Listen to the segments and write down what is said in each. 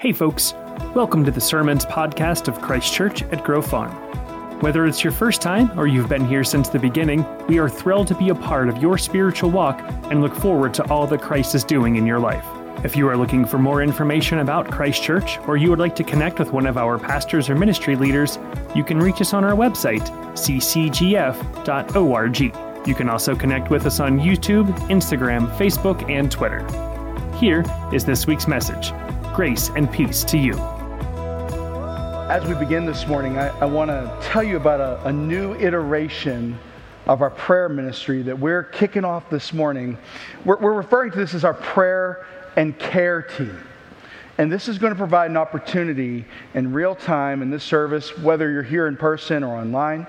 Hey, folks. Welcome to the Sermons podcast of Christ Church at Grove Farm. Whether it's your first time or you've been here since the beginning, we are thrilled to be a part of your spiritual walk and look forward to all that Christ is doing in your life. If you are looking for more information about Christ Church or you would like to connect with one of our pastors or ministry leaders, you can reach us on our website, ccgf.org. You can also connect with us on YouTube, Instagram, Facebook, and Twitter. Here is this week's message Grace and peace to you. As we begin this morning, I, I want to tell you about a, a new iteration of our prayer ministry that we're kicking off this morning. We're, we're, referring to this as our prayer and care team. And this is going to provide an opportunity in real time in this service, whether you're here in person or online,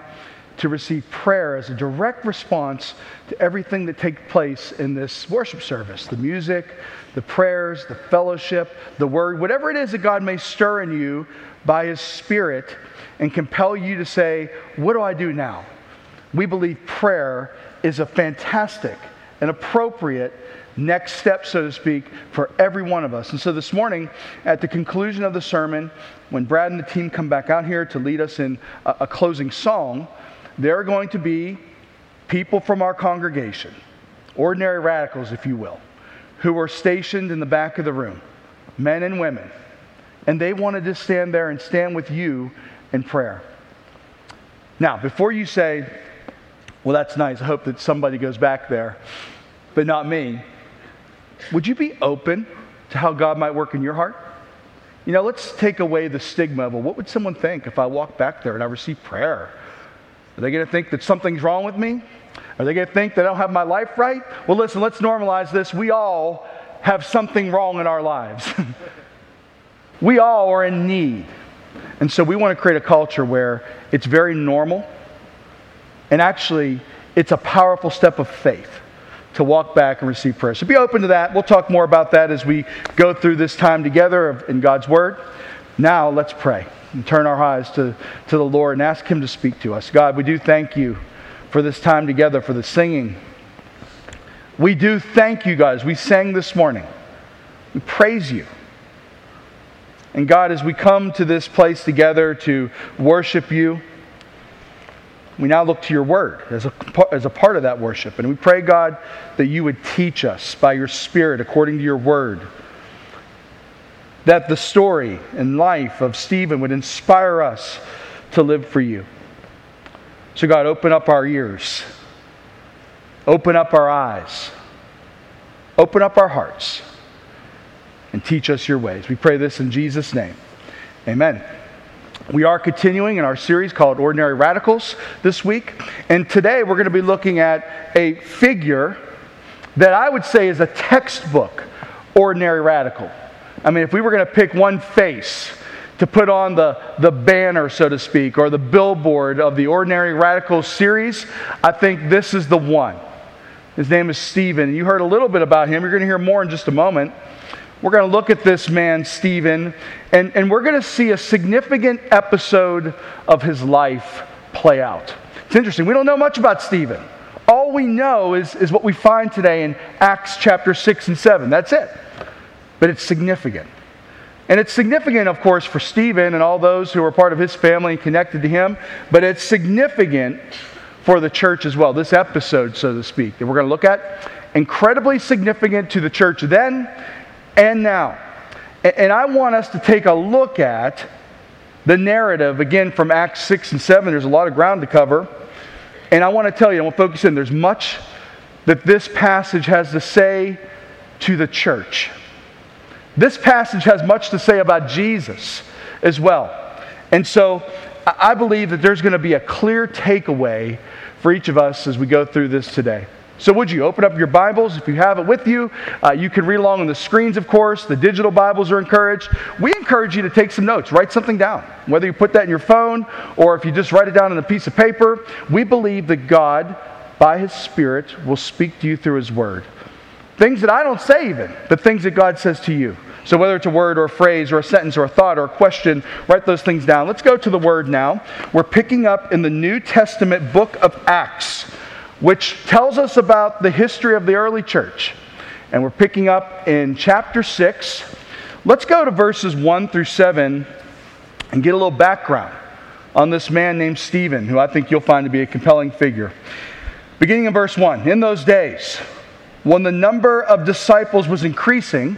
to receive prayer as a direct response to everything that takes place in this worship service the music, the prayers, the fellowship, the word, whatever it is that God may stir in you by His Spirit and compel you to say, What do I do now? We believe prayer is a fantastic and appropriate next step, so to speak, for every one of us. And so this morning, at the conclusion of the sermon, when Brad and the team come back out here to lead us in a, a closing song, there are going to be people from our congregation, ordinary radicals, if you will, who are stationed in the back of the room, men and women, and they wanted to stand there and stand with you in prayer. Now, before you say, well, that's nice, I hope that somebody goes back there, but not me, would you be open to how God might work in your heart? You know, let's take away the stigma of, well, what would someone think if I walk back there and I receive prayer? Are they going to think that something's wrong with me? Are they going to think that I don't have my life right? Well, listen, let's normalize this. We all have something wrong in our lives. we all are in need. And so we want to create a culture where it's very normal and actually it's a powerful step of faith to walk back and receive prayer. So be open to that. We'll talk more about that as we go through this time together in God's Word. Now let's pray and turn our eyes to, to the Lord and ask Him to speak to us. God, we do thank you for this time together, for the singing. We do thank you, guys. We sang this morning. We praise you. And God, as we come to this place together to worship you, we now look to your word as a, as a part of that worship. And we pray, God, that you would teach us by your Spirit according to your word. That the story and life of Stephen would inspire us to live for you. So, God, open up our ears, open up our eyes, open up our hearts, and teach us your ways. We pray this in Jesus' name. Amen. We are continuing in our series called Ordinary Radicals this week. And today we're going to be looking at a figure that I would say is a textbook ordinary radical. I mean, if we were going to pick one face to put on the, the banner, so to speak, or the billboard of the Ordinary Radicals series, I think this is the one. His name is Stephen. You heard a little bit about him. You're going to hear more in just a moment. We're going to look at this man, Stephen, and, and we're going to see a significant episode of his life play out. It's interesting. We don't know much about Stephen. All we know is, is what we find today in Acts chapter 6 and 7. That's it. But it's significant. And it's significant, of course, for Stephen and all those who are part of his family and connected to him, but it's significant for the church as well. This episode, so to speak, that we're going to look at, incredibly significant to the church then and now. And I want us to take a look at the narrative, again, from Acts 6 and 7. There's a lot of ground to cover. And I want to tell you, I want to focus in, there's much that this passage has to say to the church. This passage has much to say about Jesus as well. And so I believe that there's going to be a clear takeaway for each of us as we go through this today. So, would you open up your Bibles if you have it with you? Uh, you can read along on the screens, of course. The digital Bibles are encouraged. We encourage you to take some notes, write something down. Whether you put that in your phone or if you just write it down on a piece of paper, we believe that God, by His Spirit, will speak to you through His Word. Things that I don't say, even, but things that God says to you. So, whether it's a word or a phrase or a sentence or a thought or a question, write those things down. Let's go to the word now. We're picking up in the New Testament book of Acts, which tells us about the history of the early church. And we're picking up in chapter 6. Let's go to verses 1 through 7 and get a little background on this man named Stephen, who I think you'll find to be a compelling figure. Beginning in verse 1 In those days, when the number of disciples was increasing,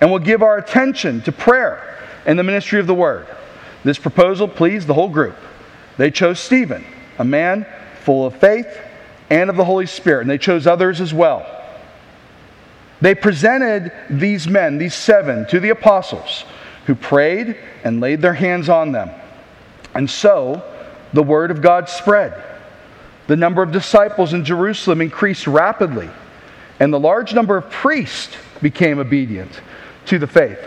and will give our attention to prayer and the ministry of the word. This proposal pleased the whole group. They chose Stephen, a man full of faith and of the Holy Spirit, and they chose others as well. They presented these men, these seven, to the apostles, who prayed and laid their hands on them. And so the word of God spread. The number of disciples in Jerusalem increased rapidly, and the large number of priests became obedient to the faith.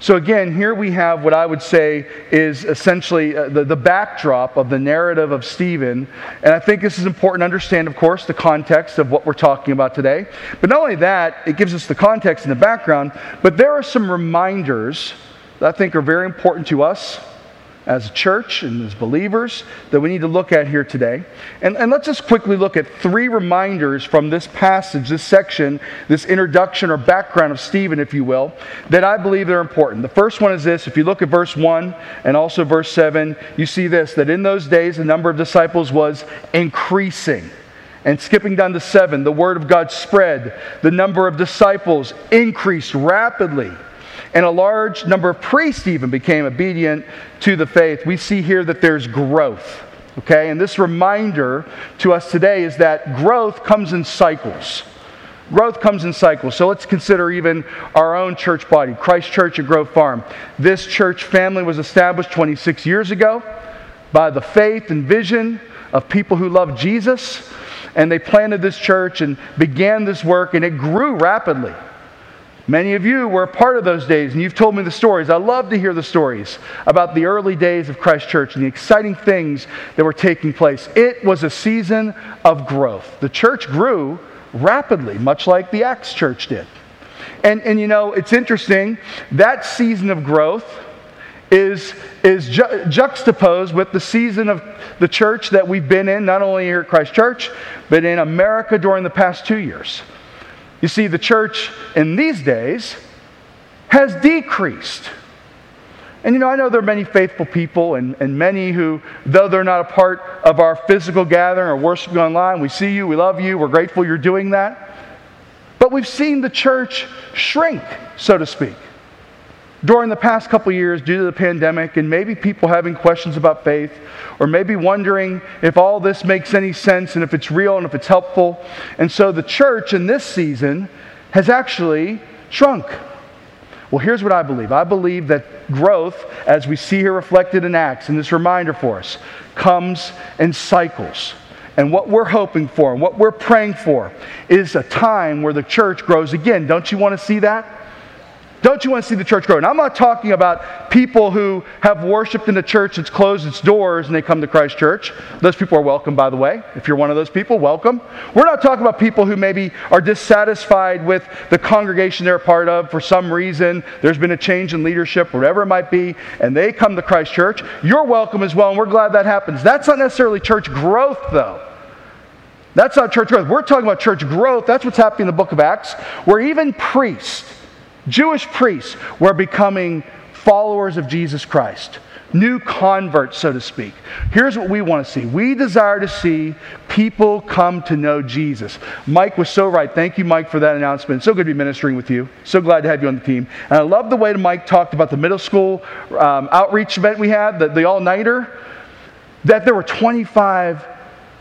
So, again, here we have what I would say is essentially uh, the, the backdrop of the narrative of Stephen. And I think this is important to understand, of course, the context of what we're talking about today. But not only that, it gives us the context and the background, but there are some reminders that I think are very important to us as a church and as believers that we need to look at here today. And, and let's just quickly look at three reminders from this passage, this section, this introduction or background of Stephen, if you will, that I believe they're important. The first one is this if you look at verse 1 and also verse 7, you see this that in those days the number of disciples was increasing. And skipping down to 7, the word of God spread, the number of disciples increased rapidly and a large number of priests even became obedient to the faith. We see here that there's growth. Okay, and this reminder to us today is that growth comes in cycles. Growth comes in cycles. So let's consider even our own church body, Christ Church at Grove Farm. This church family was established 26 years ago by the faith and vision of people who love Jesus. And they planted this church and began this work, and it grew rapidly. Many of you were a part of those days, and you've told me the stories. I love to hear the stories about the early days of Christ Church and the exciting things that were taking place. It was a season of growth. The church grew rapidly, much like the Acts church did. And, and you know, it's interesting, that season of growth is, is ju- juxtaposed with the season of the church that we've been in, not only here at Christ Church, but in America during the past two years. You see, the church in these days has decreased. And you know, I know there are many faithful people and, and many who, though they're not a part of our physical gathering or worshiping online, we see you, we love you, we're grateful you're doing that. But we've seen the church shrink, so to speak during the past couple years due to the pandemic and maybe people having questions about faith or maybe wondering if all this makes any sense and if it's real and if it's helpful. And so the church in this season has actually shrunk. Well, here's what I believe I believe that growth, as we see here reflected in Acts, and this reminder for us, comes in cycles. And what we're hoping for and what we're praying for is a time where the church grows again. Don't you want to see that? Don't you want to see the church grow? And I'm not talking about people who have worshiped in a church that's closed its doors and they come to Christ Church. Those people are welcome, by the way. If you're one of those people, welcome. We're not talking about people who maybe are dissatisfied with the congregation they're a part of for some reason. There's been a change in leadership, whatever it might be, and they come to Christ Church. You're welcome as well, and we're glad that happens. That's not necessarily church growth, though. That's not church growth. We're talking about church growth. That's what's happening in the book of Acts, where even priests, Jewish priests were becoming followers of Jesus Christ, new converts, so to speak. Here's what we want to see we desire to see people come to know Jesus. Mike was so right. Thank you, Mike, for that announcement. So good to be ministering with you. So glad to have you on the team. And I love the way Mike talked about the middle school um, outreach event we had, the, the all nighter, that there were 25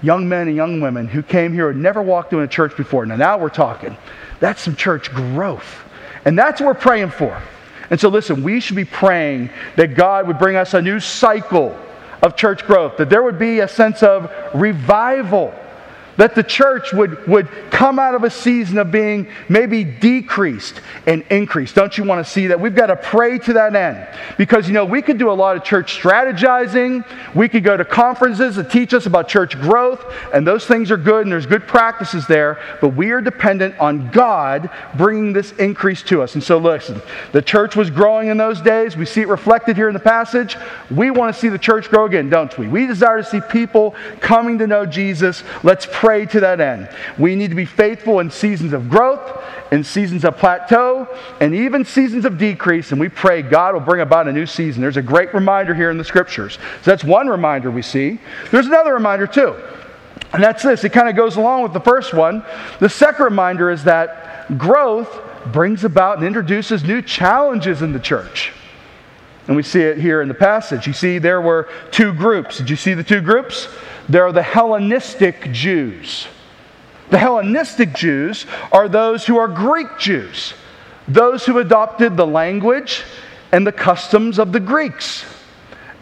young men and young women who came here and never walked into a church before. Now, now we're talking. That's some church growth. And that's what we're praying for. And so, listen, we should be praying that God would bring us a new cycle of church growth, that there would be a sense of revival, that the church would, would come out of a season of being maybe decreased and increased. Don't you want to see that? We've got to pray to that end. Because, you know, we could do a lot of church strategizing, we could go to conferences that teach us about church growth, and those things are good and there's good practices there, but we are dependent on God bringing this increase to us. And so, listen, the church was growing in those days. We see it reflected here in the passage. We want to see the church grow again, don't we? We desire to see people coming to know Jesus. Let's pray to that end. We need to be faithful in seasons of growth, in seasons of plateau, and even seasons of decrease. And we pray God will bring about a new season. There's a great reminder here in the scriptures. So that's one reminder we see. There's another reminder, too. And that's this. It kind of goes along with the first one. The second reminder is that growth brings about and introduces new challenges in the church. And we see it here in the passage. You see, there were two groups. Did you see the two groups? There are the Hellenistic Jews. The Hellenistic Jews are those who are Greek Jews, those who adopted the language and the customs of the Greeks.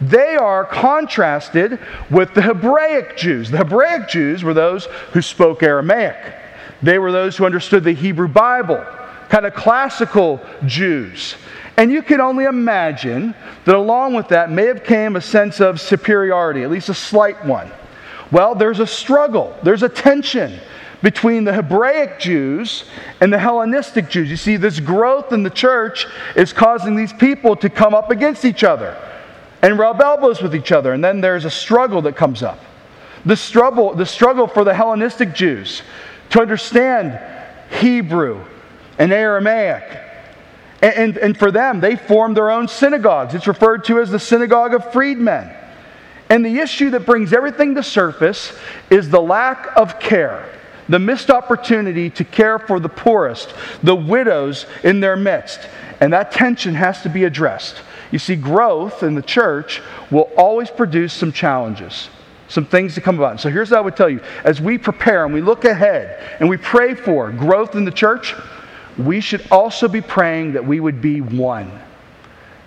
They are contrasted with the Hebraic Jews. The Hebraic Jews were those who spoke Aramaic, they were those who understood the Hebrew Bible, kind of classical Jews. And you can only imagine that along with that may have came a sense of superiority, at least a slight one. Well, there's a struggle, there's a tension between the Hebraic Jews and the Hellenistic Jews. You see, this growth in the church is causing these people to come up against each other and rub elbows with each other. And then there's a struggle that comes up. The struggle, the struggle for the Hellenistic Jews to understand Hebrew and Aramaic and, and, and, for them, they formed their own synagogues. It's referred to as the synagogue of freedmen. And the issue that brings everything to surface is the lack of care, the missed opportunity to care for the poorest, the widows in their midst. And that tension has to be addressed. You see, growth in the church will always produce some challenges, some things to come about. So here's what I would tell you as we prepare and we look ahead and we pray for growth in the church, we should also be praying that we would be one,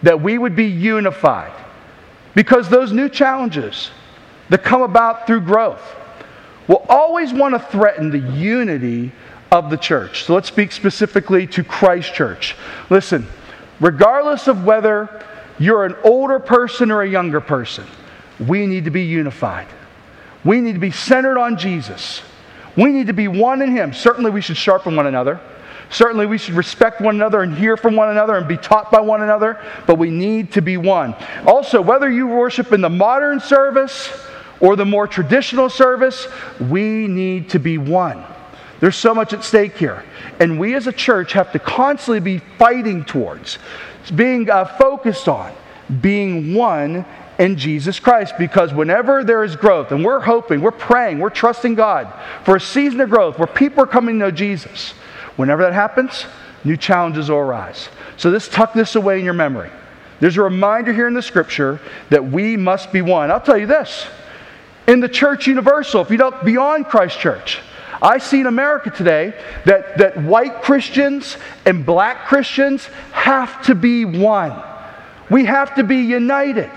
that we would be unified. Because those new challenges that come about through growth will always want to threaten the unity of the church. So let's speak specifically to Christ Church. Listen, regardless of whether you're an older person or a younger person, we need to be unified. We need to be centered on Jesus. We need to be one in Him. Certainly, we should sharpen one another. Certainly, we should respect one another and hear from one another and be taught by one another, but we need to be one. Also, whether you worship in the modern service or the more traditional service, we need to be one. There's so much at stake here. And we as a church have to constantly be fighting towards, being uh, focused on, being one in Jesus Christ. Because whenever there is growth, and we're hoping, we're praying, we're trusting God for a season of growth where people are coming to know Jesus, Whenever that happens, new challenges will arise. So this tuck this away in your memory. There's a reminder here in the scripture that we must be one. I'll tell you this. In the church universal, if you don't beyond Christ Church, I see in America today that, that white Christians and black Christians have to be one. We have to be united.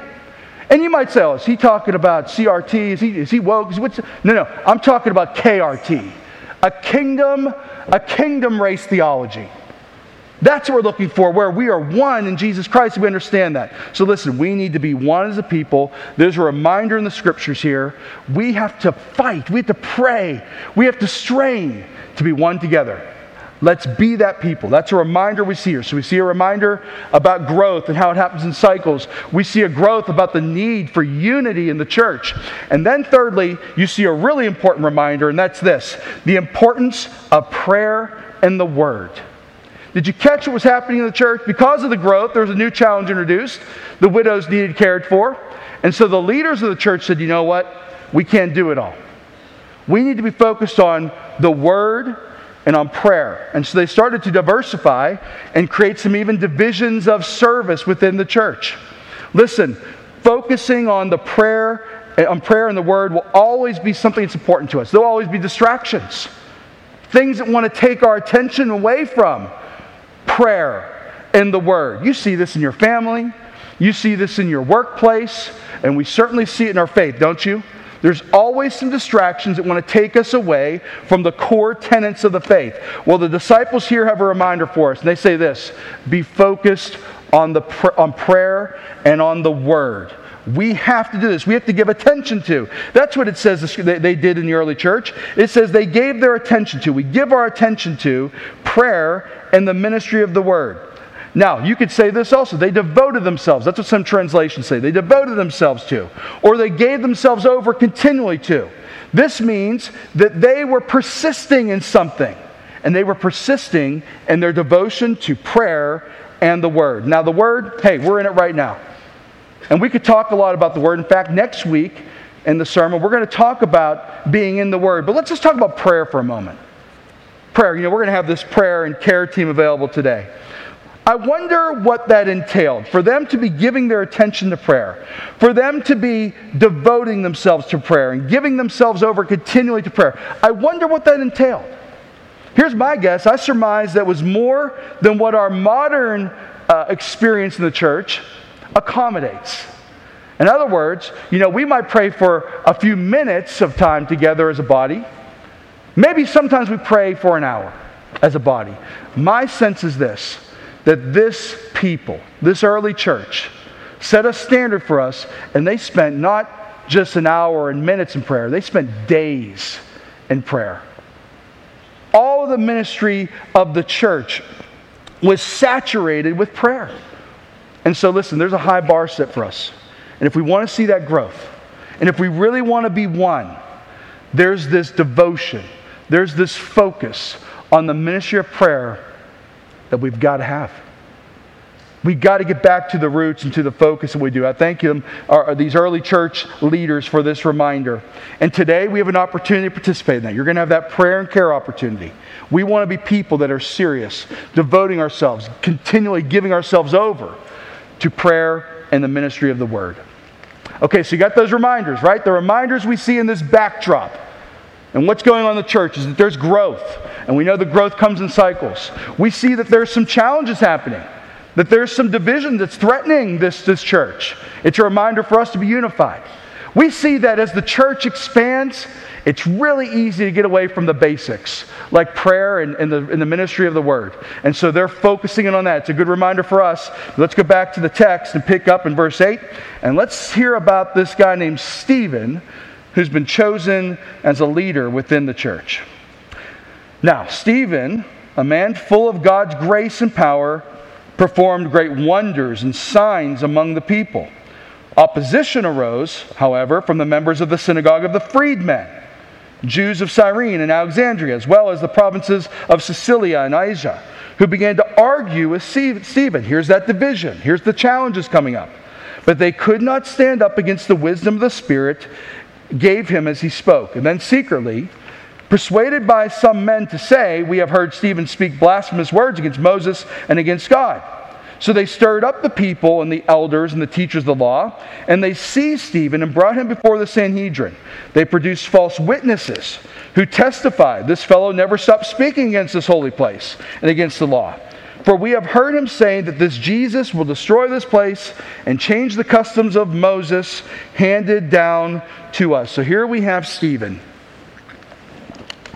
And you might say, oh, is he talking about CRT? Is he, is he woke? Is no, no, I'm talking about KRT a kingdom, a kingdom race theology. That's what we're looking for, where we are one in Jesus Christ. We understand that. So listen, we need to be one as a people. There's a reminder in the scriptures here. We have to fight, we have to pray, we have to strain to be one together. Let's be that people. That's a reminder we see here. So we see a reminder about growth and how it happens in cycles. We see a growth about the need for unity in the church. And then, thirdly, you see a really important reminder, and that's this the importance of prayer and the word. Did you catch what was happening in the church? Because of the growth, there was a new challenge introduced. The widows needed cared for. And so the leaders of the church said, you know what? We can't do it all. We need to be focused on the word and on prayer. And so they started to diversify and create some even divisions of service within the church. Listen, focusing on the prayer eh, on prayer and the word will always be something that's important to us. There'll always be distractions. Things that want to take our attention away from prayer and the word. You see this in your family, you see this in your workplace, and we certainly see it in our faith, don't you? There's always some distractions that want to take us away from the core tenets of the faith. Well, the disciples here have a reminder for us, and they say this be focused on, the, on prayer and on the word. We have to do this. We have to give attention to. That's what it says they did in the early church. It says they gave their attention to. We give our attention to prayer and the ministry of the word. Now, you could say this also. They devoted themselves. That's what some translations say. They devoted themselves to, or they gave themselves over continually to. This means that they were persisting in something, and they were persisting in their devotion to prayer and the Word. Now, the Word, hey, we're in it right now. And we could talk a lot about the Word. In fact, next week in the sermon, we're going to talk about being in the Word. But let's just talk about prayer for a moment. Prayer, you know, we're going to have this prayer and care team available today. I wonder what that entailed for them to be giving their attention to prayer, for them to be devoting themselves to prayer and giving themselves over continually to prayer. I wonder what that entailed. Here's my guess I surmise that was more than what our modern uh, experience in the church accommodates. In other words, you know, we might pray for a few minutes of time together as a body. Maybe sometimes we pray for an hour as a body. My sense is this that this people, this early church, set a standard for us, and they spent not just an hour and minutes in prayer, they spent days in prayer. All of the ministry of the church was saturated with prayer. And so, listen, there's a high bar set for us. And if we want to see that growth, and if we really want to be one, there's this devotion, there's this focus on the ministry of prayer that we've got to have. We've got to get back to the roots and to the focus that we do. I thank them, our, these early church leaders, for this reminder. And today we have an opportunity to participate in that. You're going to have that prayer and care opportunity. We want to be people that are serious, devoting ourselves, continually giving ourselves over to prayer and the ministry of the word. Okay, so you got those reminders, right? The reminders we see in this backdrop. And what's going on in the church is that there's growth. And we know the growth comes in cycles. We see that there's some challenges happening, that there's some division that's threatening this, this church. It's a reminder for us to be unified. We see that as the church expands, it's really easy to get away from the basics, like prayer and, and, the, and the ministry of the word. And so they're focusing in on that. It's a good reminder for us. Let's go back to the text and pick up in verse 8. And let's hear about this guy named Stephen who's been chosen as a leader within the church. Now, Stephen, a man full of God's grace and power, performed great wonders and signs among the people. Opposition arose, however, from the members of the synagogue of the freedmen, Jews of Cyrene and Alexandria, as well as the provinces of Cilicia and Asia, who began to argue with Stephen. Here's that division. Here's the challenges coming up. But they could not stand up against the wisdom of the Spirit gave him as he spoke. And then secretly, persuaded by some men to say, We have heard Stephen speak blasphemous words against Moses and against God. So they stirred up the people and the elders and the teachers of the law, and they seized Stephen and brought him before the Sanhedrin. They produced false witnesses who testified, This fellow never stopped speaking against this holy place and against the law. For we have heard him say that this Jesus will destroy this place and change the customs of Moses handed down to us. So here we have Stephen.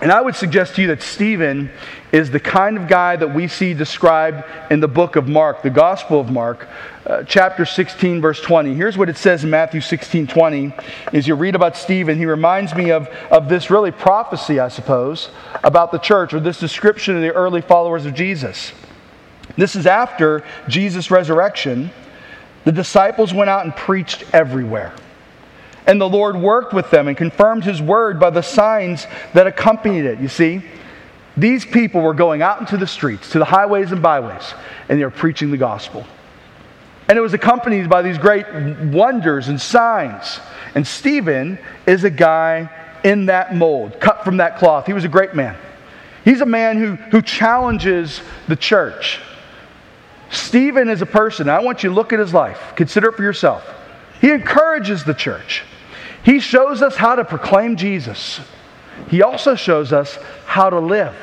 And I would suggest to you that Stephen is the kind of guy that we see described in the book of Mark, the Gospel of Mark, uh, chapter 16, verse 20. Here's what it says in Matthew 16, 20. As you read about Stephen, he reminds me of, of this really prophecy, I suppose, about the church, or this description of the early followers of Jesus. This is after Jesus' resurrection. The disciples went out and preached everywhere. And the Lord worked with them and confirmed his word by the signs that accompanied it. You see, these people were going out into the streets, to the highways and byways, and they were preaching the gospel. And it was accompanied by these great wonders and signs. And Stephen is a guy in that mold, cut from that cloth. He was a great man. He's a man who, who challenges the church. Stephen is a person, I want you to look at his life, consider it for yourself. He encourages the church, he shows us how to proclaim Jesus. He also shows us how to live,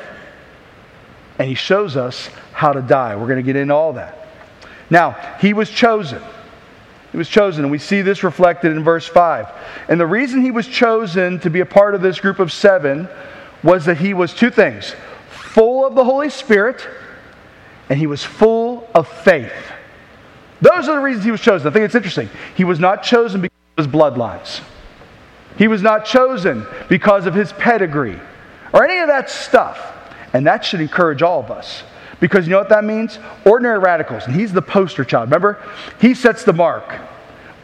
and he shows us how to die. We're going to get into all that. Now, he was chosen. He was chosen, and we see this reflected in verse 5. And the reason he was chosen to be a part of this group of seven was that he was two things full of the Holy Spirit, and he was full of faith. Those are the reasons he was chosen. I think it's interesting. He was not chosen because of his bloodlines, he was not chosen because of his pedigree or any of that stuff. And that should encourage all of us. Because you know what that means? Ordinary radicals. And he's the poster child. Remember? He sets the mark.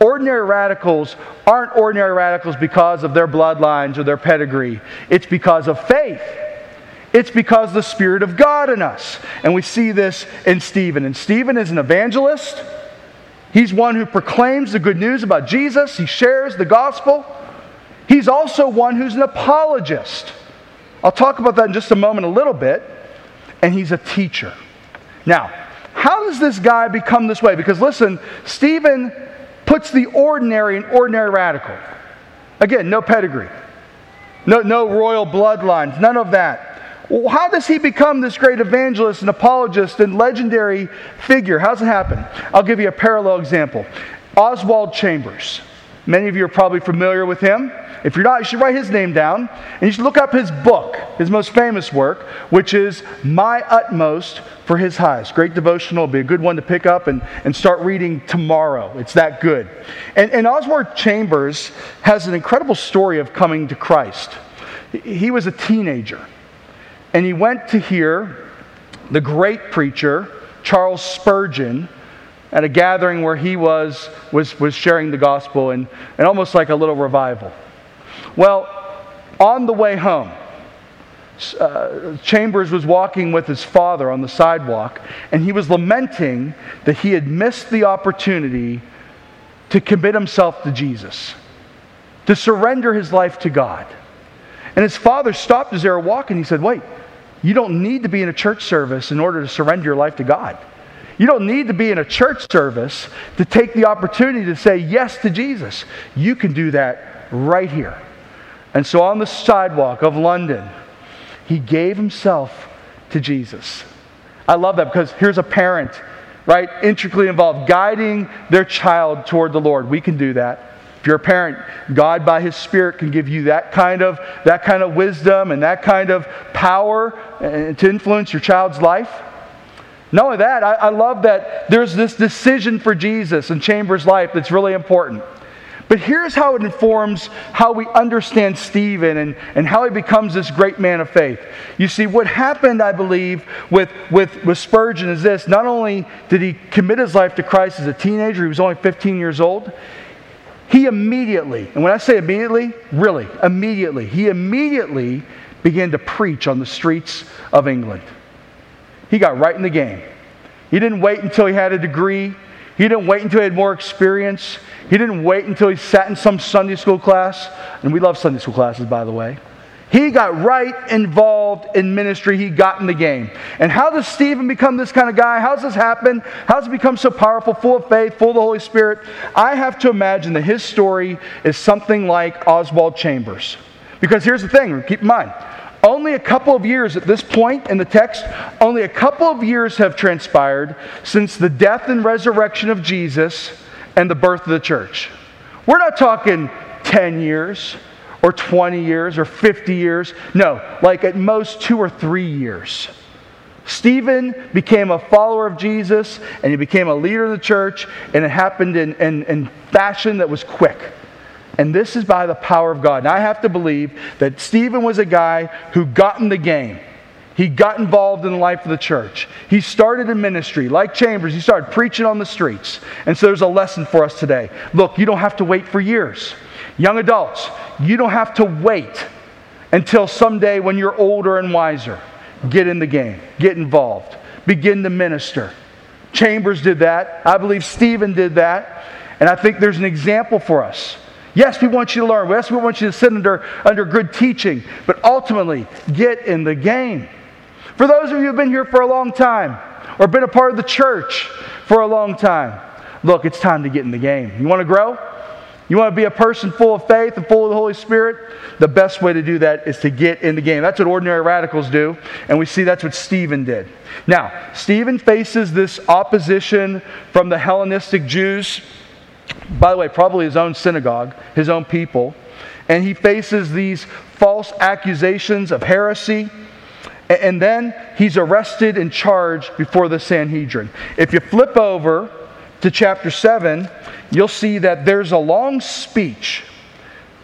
Ordinary radicals aren't ordinary radicals because of their bloodlines or their pedigree. It's because of faith. It's because the Spirit of God in us. And we see this in Stephen. And Stephen is an evangelist. He's one who proclaims the good news about Jesus. He shares the gospel. He's also one who's an apologist. I'll talk about that in just a moment, a little bit. And he's a teacher. Now, how does this guy become this way? Because listen, Stephen puts the ordinary in ordinary radical. Again, no pedigree, no, no royal bloodlines, none of that. How does he become this great evangelist and apologist and legendary figure? How does it happen? I'll give you a parallel example. Oswald Chambers. Many of you are probably familiar with him. If you're not, you should write his name down and you should look up his book, his most famous work, which is My Utmost for His Highest. Great devotional, It'll be a good one to pick up and, and start reading tomorrow. It's that good. And, and Oswald Chambers has an incredible story of coming to Christ. He was a teenager and he went to hear the great preacher, Charles Spurgeon at a gathering where he was, was, was sharing the gospel and, and almost like a little revival. Well, on the way home, uh, Chambers was walking with his father on the sidewalk, and he was lamenting that he had missed the opportunity to commit himself to Jesus, to surrender his life to God. And his father stopped as they were walking. And he said, Wait, you don't need to be in a church service in order to surrender your life to God. You don't need to be in a church service to take the opportunity to say yes to Jesus. You can do that right here. And so on the sidewalk of London, he gave himself to Jesus. I love that because here's a parent, right, intricately involved, guiding their child toward the Lord. We can do that. If you're a parent, God by His Spirit can give you that kind of, that kind of wisdom and that kind of power uh, to influence your child's life. Not only that, I, I love that there's this decision for Jesus in Chambers' life that's really important. But here's how it informs how we understand Stephen and, and how he becomes this great man of faith. You see, what happened, I believe, with, with, with Spurgeon is this not only did he commit his life to Christ as a teenager, he was only 15 years old, he immediately, and when I say immediately, really, immediately, he immediately began to preach on the streets of England. He got right in the game. He didn't wait until he had a degree. He didn't wait until he had more experience. He didn't wait until he sat in some Sunday school class. And we love Sunday school classes, by the way. He got right involved in ministry. He got in the game. And how does Stephen become this kind of guy? How does this happen? How does he become so powerful, full of faith, full of the Holy Spirit? I have to imagine that his story is something like Oswald Chambers. Because here's the thing keep in mind, only a couple of years at this point in the text, only a couple of years have transpired since the death and resurrection of Jesus and the birth of the church. We're not talking 10 years or 20 years or 50 years. No, like at most two or three years. Stephen became a follower of Jesus and he became a leader in the church, and it happened in, in, in fashion that was quick. And this is by the power of God. And I have to believe that Stephen was a guy who got in the game. He got involved in the life of the church. He started in ministry. Like Chambers, he started preaching on the streets. And so there's a lesson for us today. Look, you don't have to wait for years. Young adults, you don't have to wait until someday when you're older and wiser. Get in the game, get involved, begin to minister. Chambers did that. I believe Stephen did that. And I think there's an example for us. Yes, we want you to learn. Yes, we want you to sit under, under good teaching. But ultimately, get in the game. For those of you who have been here for a long time or been a part of the church for a long time, look, it's time to get in the game. You want to grow? You want to be a person full of faith and full of the Holy Spirit? The best way to do that is to get in the game. That's what ordinary radicals do, and we see that's what Stephen did. Now, Stephen faces this opposition from the Hellenistic Jews by the way, probably his own synagogue, his own people, and he faces these false accusations of heresy. And then he's arrested and charged before the Sanhedrin. If you flip over to chapter 7, you'll see that there's a long speech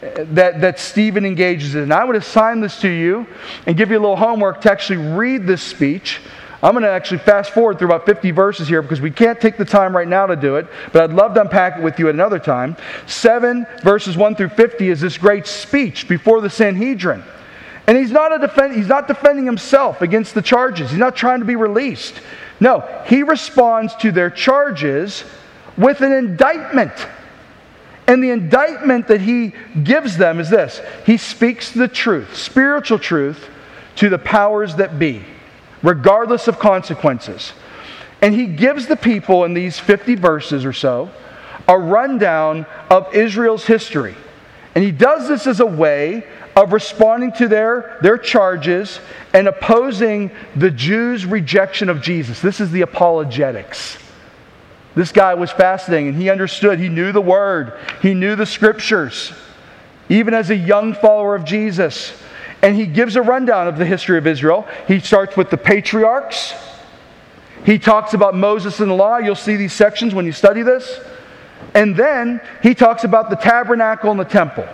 eh, that, that Stephen engages in. And I would assign this to you and give you a little homework to actually read this speech. I'm going to actually fast forward through about 50 verses here because we can't take the time right now to do it, but I'd love to unpack it with you at another time. 7 verses 1 through 50 is this great speech before the Sanhedrin. And he's not, a defend, he's not defending himself against the charges. He's not trying to be released. No, he responds to their charges with an indictment. And the indictment that he gives them is this He speaks the truth, spiritual truth, to the powers that be, regardless of consequences. And he gives the people in these 50 verses or so a rundown of Israel's history. And he does this as a way of responding to their, their charges and opposing the Jews' rejection of Jesus. This is the apologetics. This guy was fascinating and he understood. He knew the word, he knew the scriptures, even as a young follower of Jesus. And he gives a rundown of the history of Israel. He starts with the patriarchs. He talks about Moses and the law. You'll see these sections when you study this. And then he talks about the tabernacle and the temple.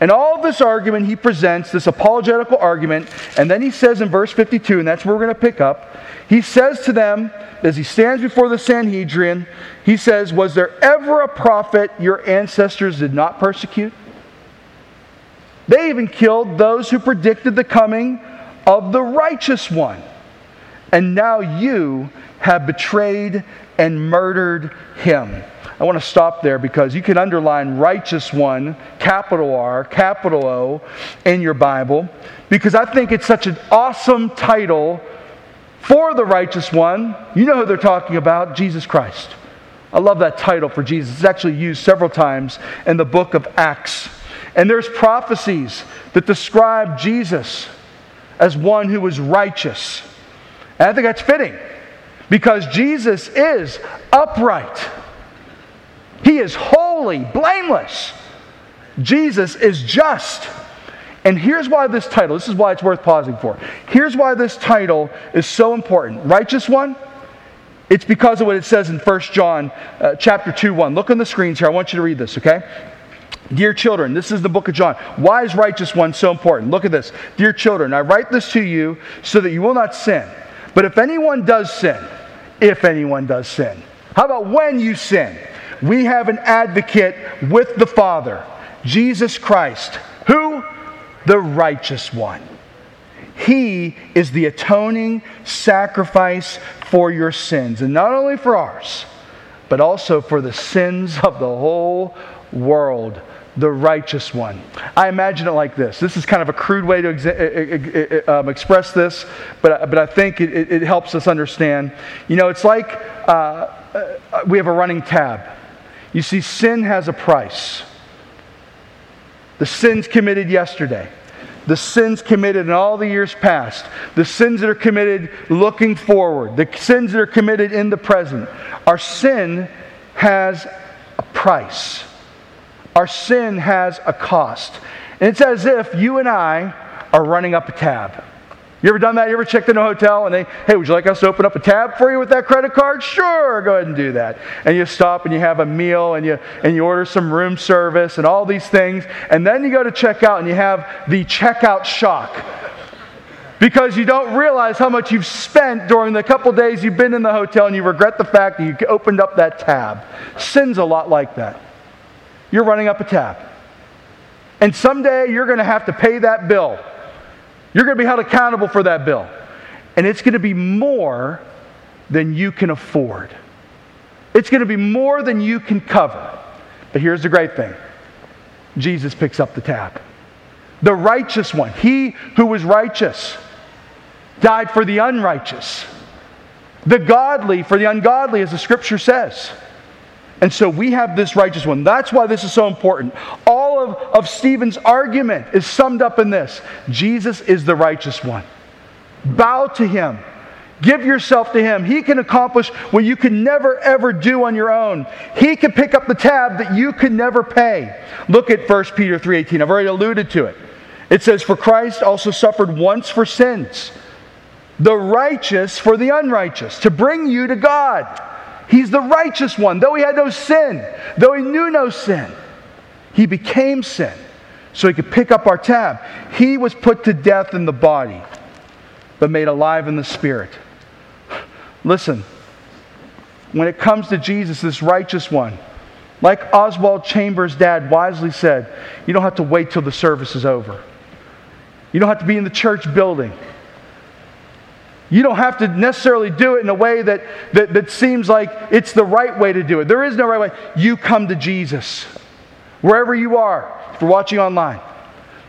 And all this argument he presents, this apologetical argument, and then he says in verse 52, and that's where we're going to pick up, he says to them, as he stands before the Sanhedrin, he says, Was there ever a prophet your ancestors did not persecute? They even killed those who predicted the coming of the righteous one. And now you have betrayed and murdered him. I want to stop there because you can underline righteous one, capital R, capital O, in your Bible, because I think it's such an awesome title for the righteous one. You know who they're talking about Jesus Christ. I love that title for Jesus. It's actually used several times in the book of Acts. And there's prophecies that describe Jesus as one who was righteous. And I think that's fitting because Jesus is upright, He is holy, blameless. Jesus is just. And here's why this title, this is why it's worth pausing for. Here's why this title is so important. Righteous one, it's because of what it says in 1 John uh, chapter 2 1. Look on the screens here. I want you to read this, okay? Dear children, this is the book of John. Why is righteous one so important? Look at this. Dear children, I write this to you so that you will not sin. But if anyone does sin, if anyone does sin, how about when you sin? We have an advocate with the Father, Jesus Christ. Who? the righteous one. He is the atoning sacrifice for your sins, and not only for ours, but also for the sins of the whole world. The righteous one. I imagine it like this. This is kind of a crude way to um, express this, but, but I think it, it, helps us understand. You know, it's like uh, uh, we have a running tab. You see, sin has a price. The sins committed yesterday, the sins committed in all the years past, the sins that are committed looking forward, the sins that are committed in the present. Our sin has a price, our sin has a cost. And it's as if you and I are running up a tab. You ever done that? You ever checked in a hotel and they, hey, would you like us to open up a tab for you with that credit card? Sure, go ahead and do that. And you stop and you have a meal and you and you order some room service and all these things, and then you go to check out and you have the checkout shock. Because you don't realize how much you've spent during the couple days you've been in the hotel and you regret the fact that you opened up that tab. Sin's a lot like that. You're running up a tab. And someday you're going to have to pay that bill. You're going to be held accountable for that bill. And it's going to be more than you can afford. It's going to be more than you can cover. But here's the great thing Jesus picks up the tab. The righteous one, he who was righteous, died for the unrighteous. The godly for the ungodly, as the scripture says. And so we have this righteous one. That's why this is so important. All of, of Stephen's argument is summed up in this Jesus is the righteous one. Bow to him. Give yourself to Him. He can accomplish what you can never, ever do on your own. He can pick up the tab that you can never pay. Look at 1 Peter 3.18. I've already alluded to it. It says, For Christ also suffered once for sins, the righteous for the unrighteous, to bring you to God. He's the righteous one. Though he had no sin, though he knew no sin, he became sin so he could pick up our tab. He was put to death in the body, but made alive in the spirit. Listen, when it comes to Jesus, this righteous one, like Oswald Chambers' dad wisely said, you don't have to wait till the service is over. You don't have to be in the church building. You don't have to necessarily do it in a way that, that, that seems like it's the right way to do it. There is no right way. You come to Jesus. Wherever you are, if you're watching online,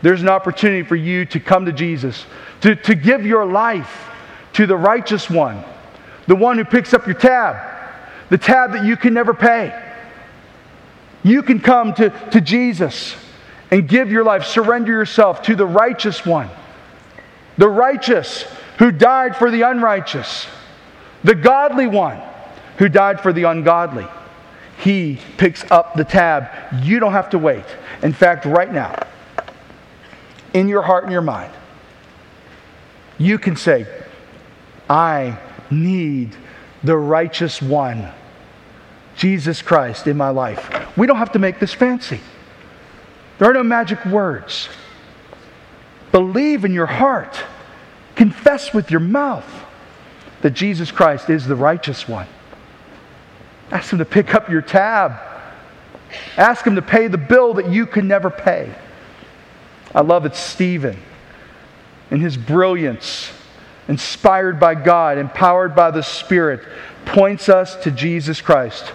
there's an opportunity for you to come to Jesus, to, to give your life to the righteous one the one who picks up your tab, the tab that you can never pay. You can come to, to Jesus and give your life, surrender yourself to the righteous one, the righteous who died for the unrighteous, the godly one who died for the ungodly. He picks up the tab. You don't have to wait. In fact, right now, in your heart and your mind, you can say, I need the righteous one, Jesus Christ, in my life. We don't have to make this fancy. There are no magic words. Believe in your heart, confess with your mouth that Jesus Christ is the righteous one. Ask Him to pick up your tab. Ask Him to pay the bill that you can never pay. I love it, Stephen, in his brilliance inspired by God, empowered by the Spirit, points us to Jesus Christ.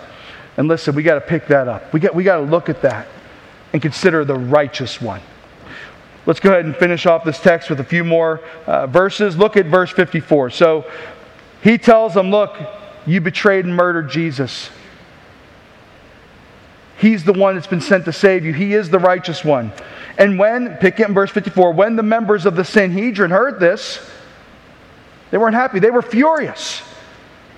And listen, we got to pick that up. We got, we got to look at that and consider the righteous one. Let's go ahead and finish off this text with a few more uh, verses. Look at verse 54. So he tells them, Look, you betrayed and murdered Jesus. He's the one that's been sent to save you. He is the righteous one. And when, pick it in verse 54, when the members of the Sanhedrin heard this, they weren't happy. They were furious.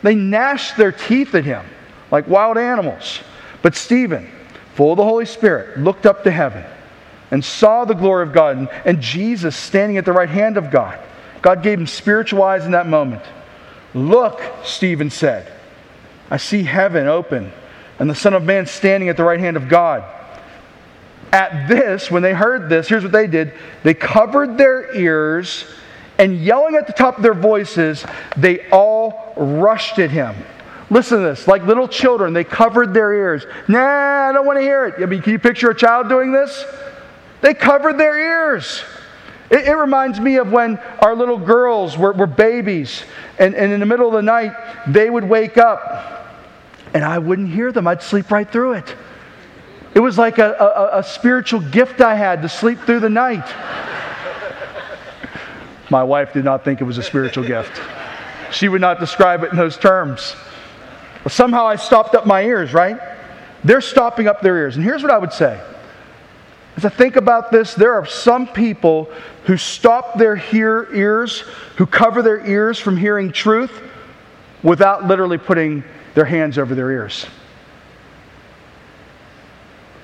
They gnashed their teeth at him like wild animals. But Stephen, full of the Holy Spirit, looked up to heaven and saw the glory of God and, and Jesus standing at the right hand of God. God gave him spiritual eyes in that moment. Look, Stephen said, I see heaven open and the Son of Man standing at the right hand of God. At this, when they heard this, here's what they did they covered their ears and yelling at the top of their voices, they all rushed at him. Listen to this. Like little children, they covered their ears. Nah, I don't want to hear it. I mean, can you picture a child doing this? They covered their ears. It, it reminds me of when our little girls were, were babies, and, and in the middle of the night, they would wake up, and I wouldn't hear them. I'd sleep right through it. It was like a, a, a spiritual gift I had to sleep through the night. My wife did not think it was a spiritual gift. She would not describe it in those terms. Somehow I stopped up my ears, right? They're stopping up their ears. And here's what I would say. As I think about this, there are some people who stop their hear ears, who cover their ears from hearing truth without literally putting their hands over their ears.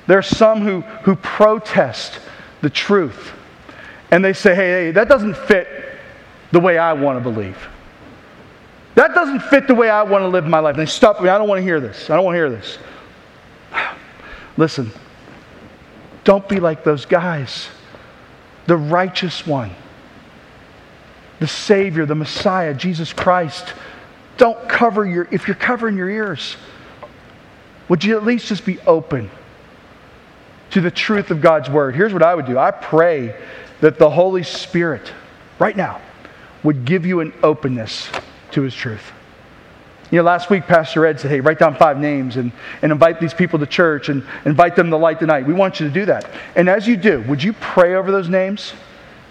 There are some who, who protest the truth and they say, hey, hey, that doesn't fit the way I want to believe. That doesn't fit the way I want to live my life. And they stop me. I don't want to hear this. I don't want to hear this. Listen, don't be like those guys. The righteous one, the Savior, the Messiah, Jesus Christ. Don't cover your, if you're covering your ears, would you at least just be open to the truth of God's Word? Here's what I would do I pray that the Holy Spirit, right now, would give you an openness to His truth. You know, last week, Pastor Ed said, hey, write down five names and, and invite these people to church and invite them to light the night. We want you to do that. And as you do, would you pray over those names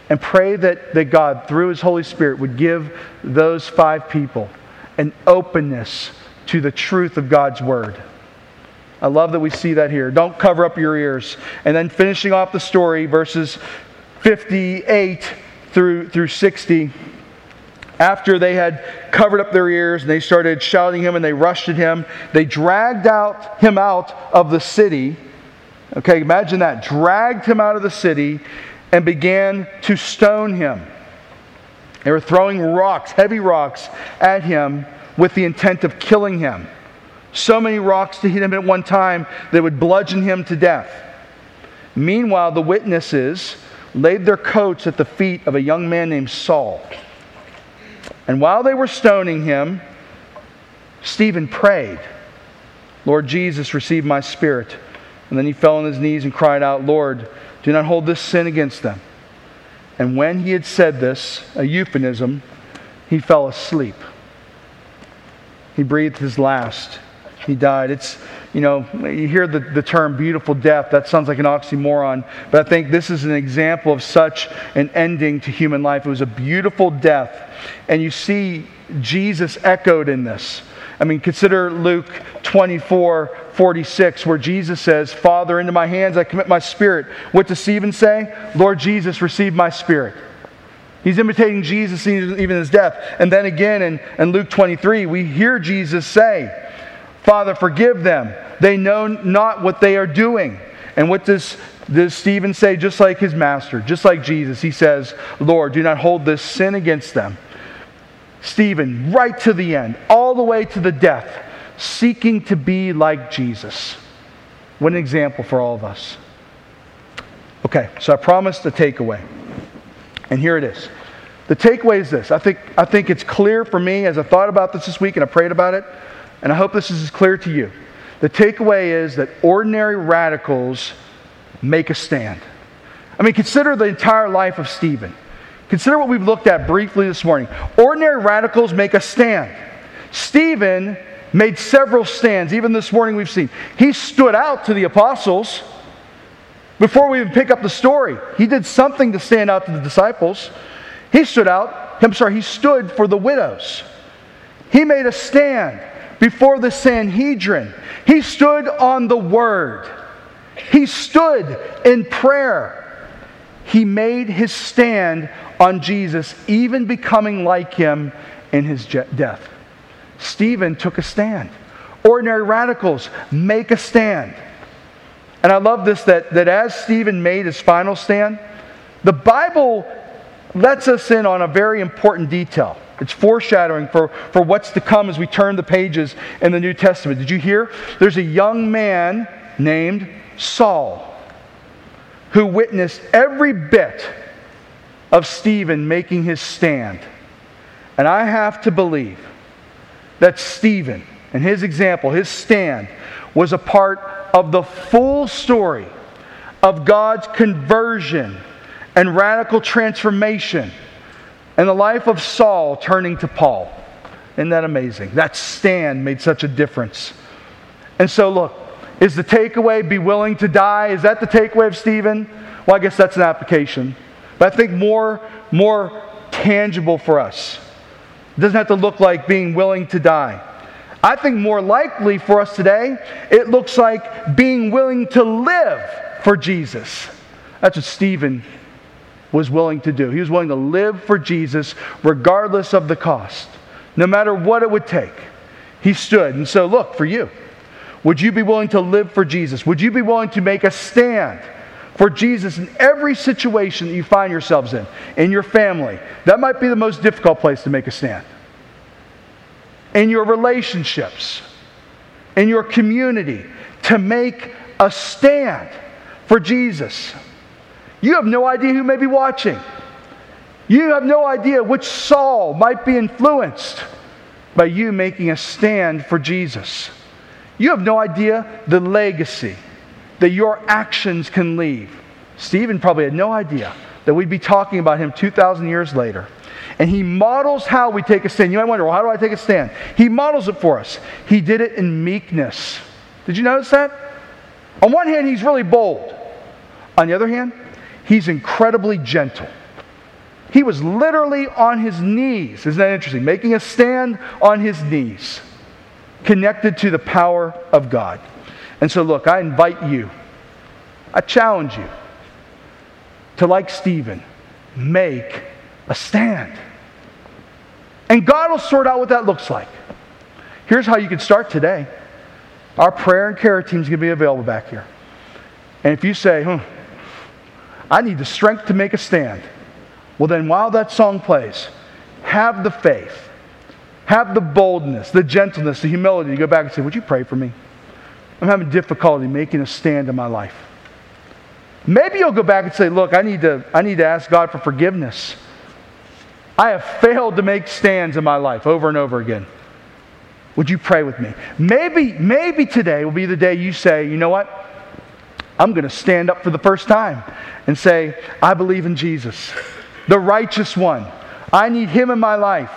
and pray that, that God, through His Holy Spirit, would give those five people an openness to the truth of God's Word? I love that we see that here. Don't cover up your ears. And then finishing off the story, verses 58 through, through 60. After they had covered up their ears and they started shouting him and they rushed at him, they dragged out him out of the city. Okay, imagine that. Dragged him out of the city and began to stone him. They were throwing rocks, heavy rocks, at him with the intent of killing him. So many rocks to hit him at one time that would bludgeon him to death. Meanwhile, the witnesses laid their coats at the feet of a young man named Saul. And while they were stoning him, Stephen prayed, Lord Jesus, receive my spirit. And then he fell on his knees and cried out, Lord, do not hold this sin against them. And when he had said this, a euphemism, he fell asleep. He breathed his last. He died. It's, you know, you hear the, the term beautiful death. That sounds like an oxymoron. But I think this is an example of such an ending to human life. It was a beautiful death. And you see Jesus echoed in this. I mean, consider Luke 24, 46, where Jesus says, Father, into my hands I commit my spirit. What does Stephen say? Lord Jesus, receive my spirit. He's imitating Jesus even in his death. And then again in, in Luke 23, we hear Jesus say, Father, forgive them. They know not what they are doing. And what does, does Stephen say? Just like his master, just like Jesus, he says, Lord, do not hold this sin against them. Stephen, right to the end, all the way to the death, seeking to be like Jesus. What an example for all of us. Okay, so I promised a takeaway. And here it is. The takeaway is this. I think, I think it's clear for me as I thought about this this week and I prayed about it, and I hope this is clear to you. The takeaway is that ordinary radicals make a stand. I mean, consider the entire life of Stephen. Consider what we've looked at briefly this morning. Ordinary radicals make a stand. Stephen made several stands, even this morning we've seen. He stood out to the apostles. Before we even pick up the story, he did something to stand out to the disciples. He stood out, I'm sorry, he stood for the widows. He made a stand before the Sanhedrin. He stood on the word. He stood in prayer. He made his stand on Jesus, even becoming like him in his death. Stephen took a stand. Ordinary radicals make a stand. And I love this that, that as Stephen made his final stand, the Bible lets us in on a very important detail. It's foreshadowing for, for what's to come as we turn the pages in the New Testament. Did you hear? There's a young man named Saul who witnessed every bit of Stephen making his stand. And I have to believe that Stephen and his example, his stand, was a part of the full story of God's conversion and radical transformation and the life of Saul turning to Paul. Isn't that amazing? That stand made such a difference. And so, look, is the takeaway be willing to die? Is that the takeaway of Stephen? Well, I guess that's an application. But I think more, more tangible for us. It doesn't have to look like being willing to die. I think more likely for us today, it looks like being willing to live for Jesus. That's what Stephen was willing to do. He was willing to live for Jesus regardless of the cost, no matter what it would take. He stood. And so, look, for you, would you be willing to live for Jesus? Would you be willing to make a stand for Jesus in every situation that you find yourselves in, in your family? That might be the most difficult place to make a stand in your relationships, in your community, to make a stand for Jesus. You have no idea who may be watching. You have no idea which Saul might be influenced by you making a stand for Jesus. You have no idea the legacy that your actions can leave. Stephen probably had no idea that we'd be talking about him 2,000 years later. And he models how we take a stand. You might wonder, well, how do I take a stand? He models it for us. He did it in meekness. Did you notice that? On one hand, he's really bold. On the other hand, he's incredibly gentle. He was literally on his knees. Isn't that interesting? Making a stand on his knees, connected to the power of God. And so, look, I invite you, I challenge you to, like Stephen, make a stand. And God will sort out what that looks like. Here's how you can start today. Our prayer and care team is going to be available back here. And if you say, hmm, I need the strength to make a stand, well, then while that song plays, have the faith, have the boldness, the gentleness, the humility to go back and say, Would you pray for me? I'm having difficulty making a stand in my life. Maybe you'll go back and say, Look, I need to, I need to ask God for forgiveness. I have failed to make stands in my life over and over again. Would you pray with me? Maybe, maybe today will be the day you say, you know what? I'm going to stand up for the first time and say, I believe in Jesus, the righteous one. I need him in my life.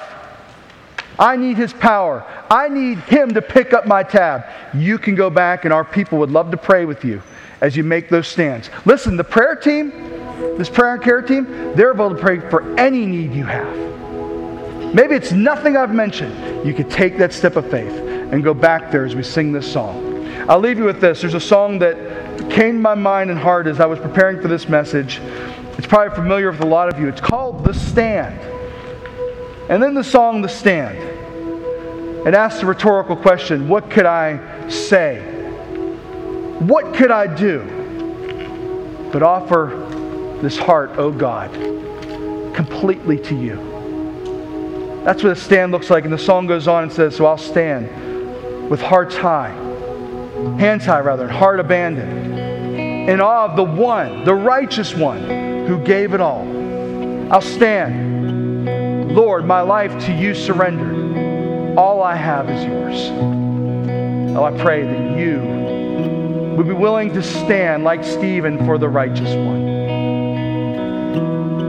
I need his power. I need him to pick up my tab. You can go back, and our people would love to pray with you as you make those stands. Listen, the prayer team, this prayer and care team, they're able to pray for any need you have. Maybe it's nothing I've mentioned. You could take that step of faith and go back there as we sing this song. I'll leave you with this. There's a song that came to my mind and heart as I was preparing for this message. It's probably familiar with a lot of you. It's called The Stand. And then the song The Stand. It asks a rhetorical question What could I say? What could I do but offer this heart, oh God, completely to you? That's what a stand looks like. And the song goes on and says, So I'll stand with hearts high, hands high rather, and heart abandoned, in awe of the one, the righteous one who gave it all. I'll stand. Lord, my life to you surrendered. All I have is yours. Oh, I pray that you would be willing to stand like Stephen for the righteous one,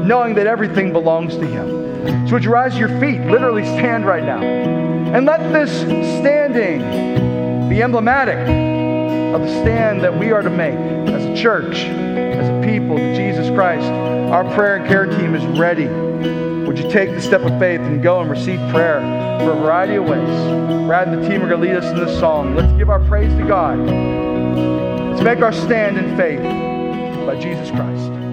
knowing that everything belongs to him. So would you rise to your feet? Literally stand right now. And let this standing be emblematic of the stand that we are to make as a church, as a people to Jesus Christ. Our prayer and care team is ready. Would you take the step of faith and go and receive prayer for a variety of ways? Brad and the team are going to lead us in this song. Let's give our praise to God. Let's make our stand in faith by Jesus Christ.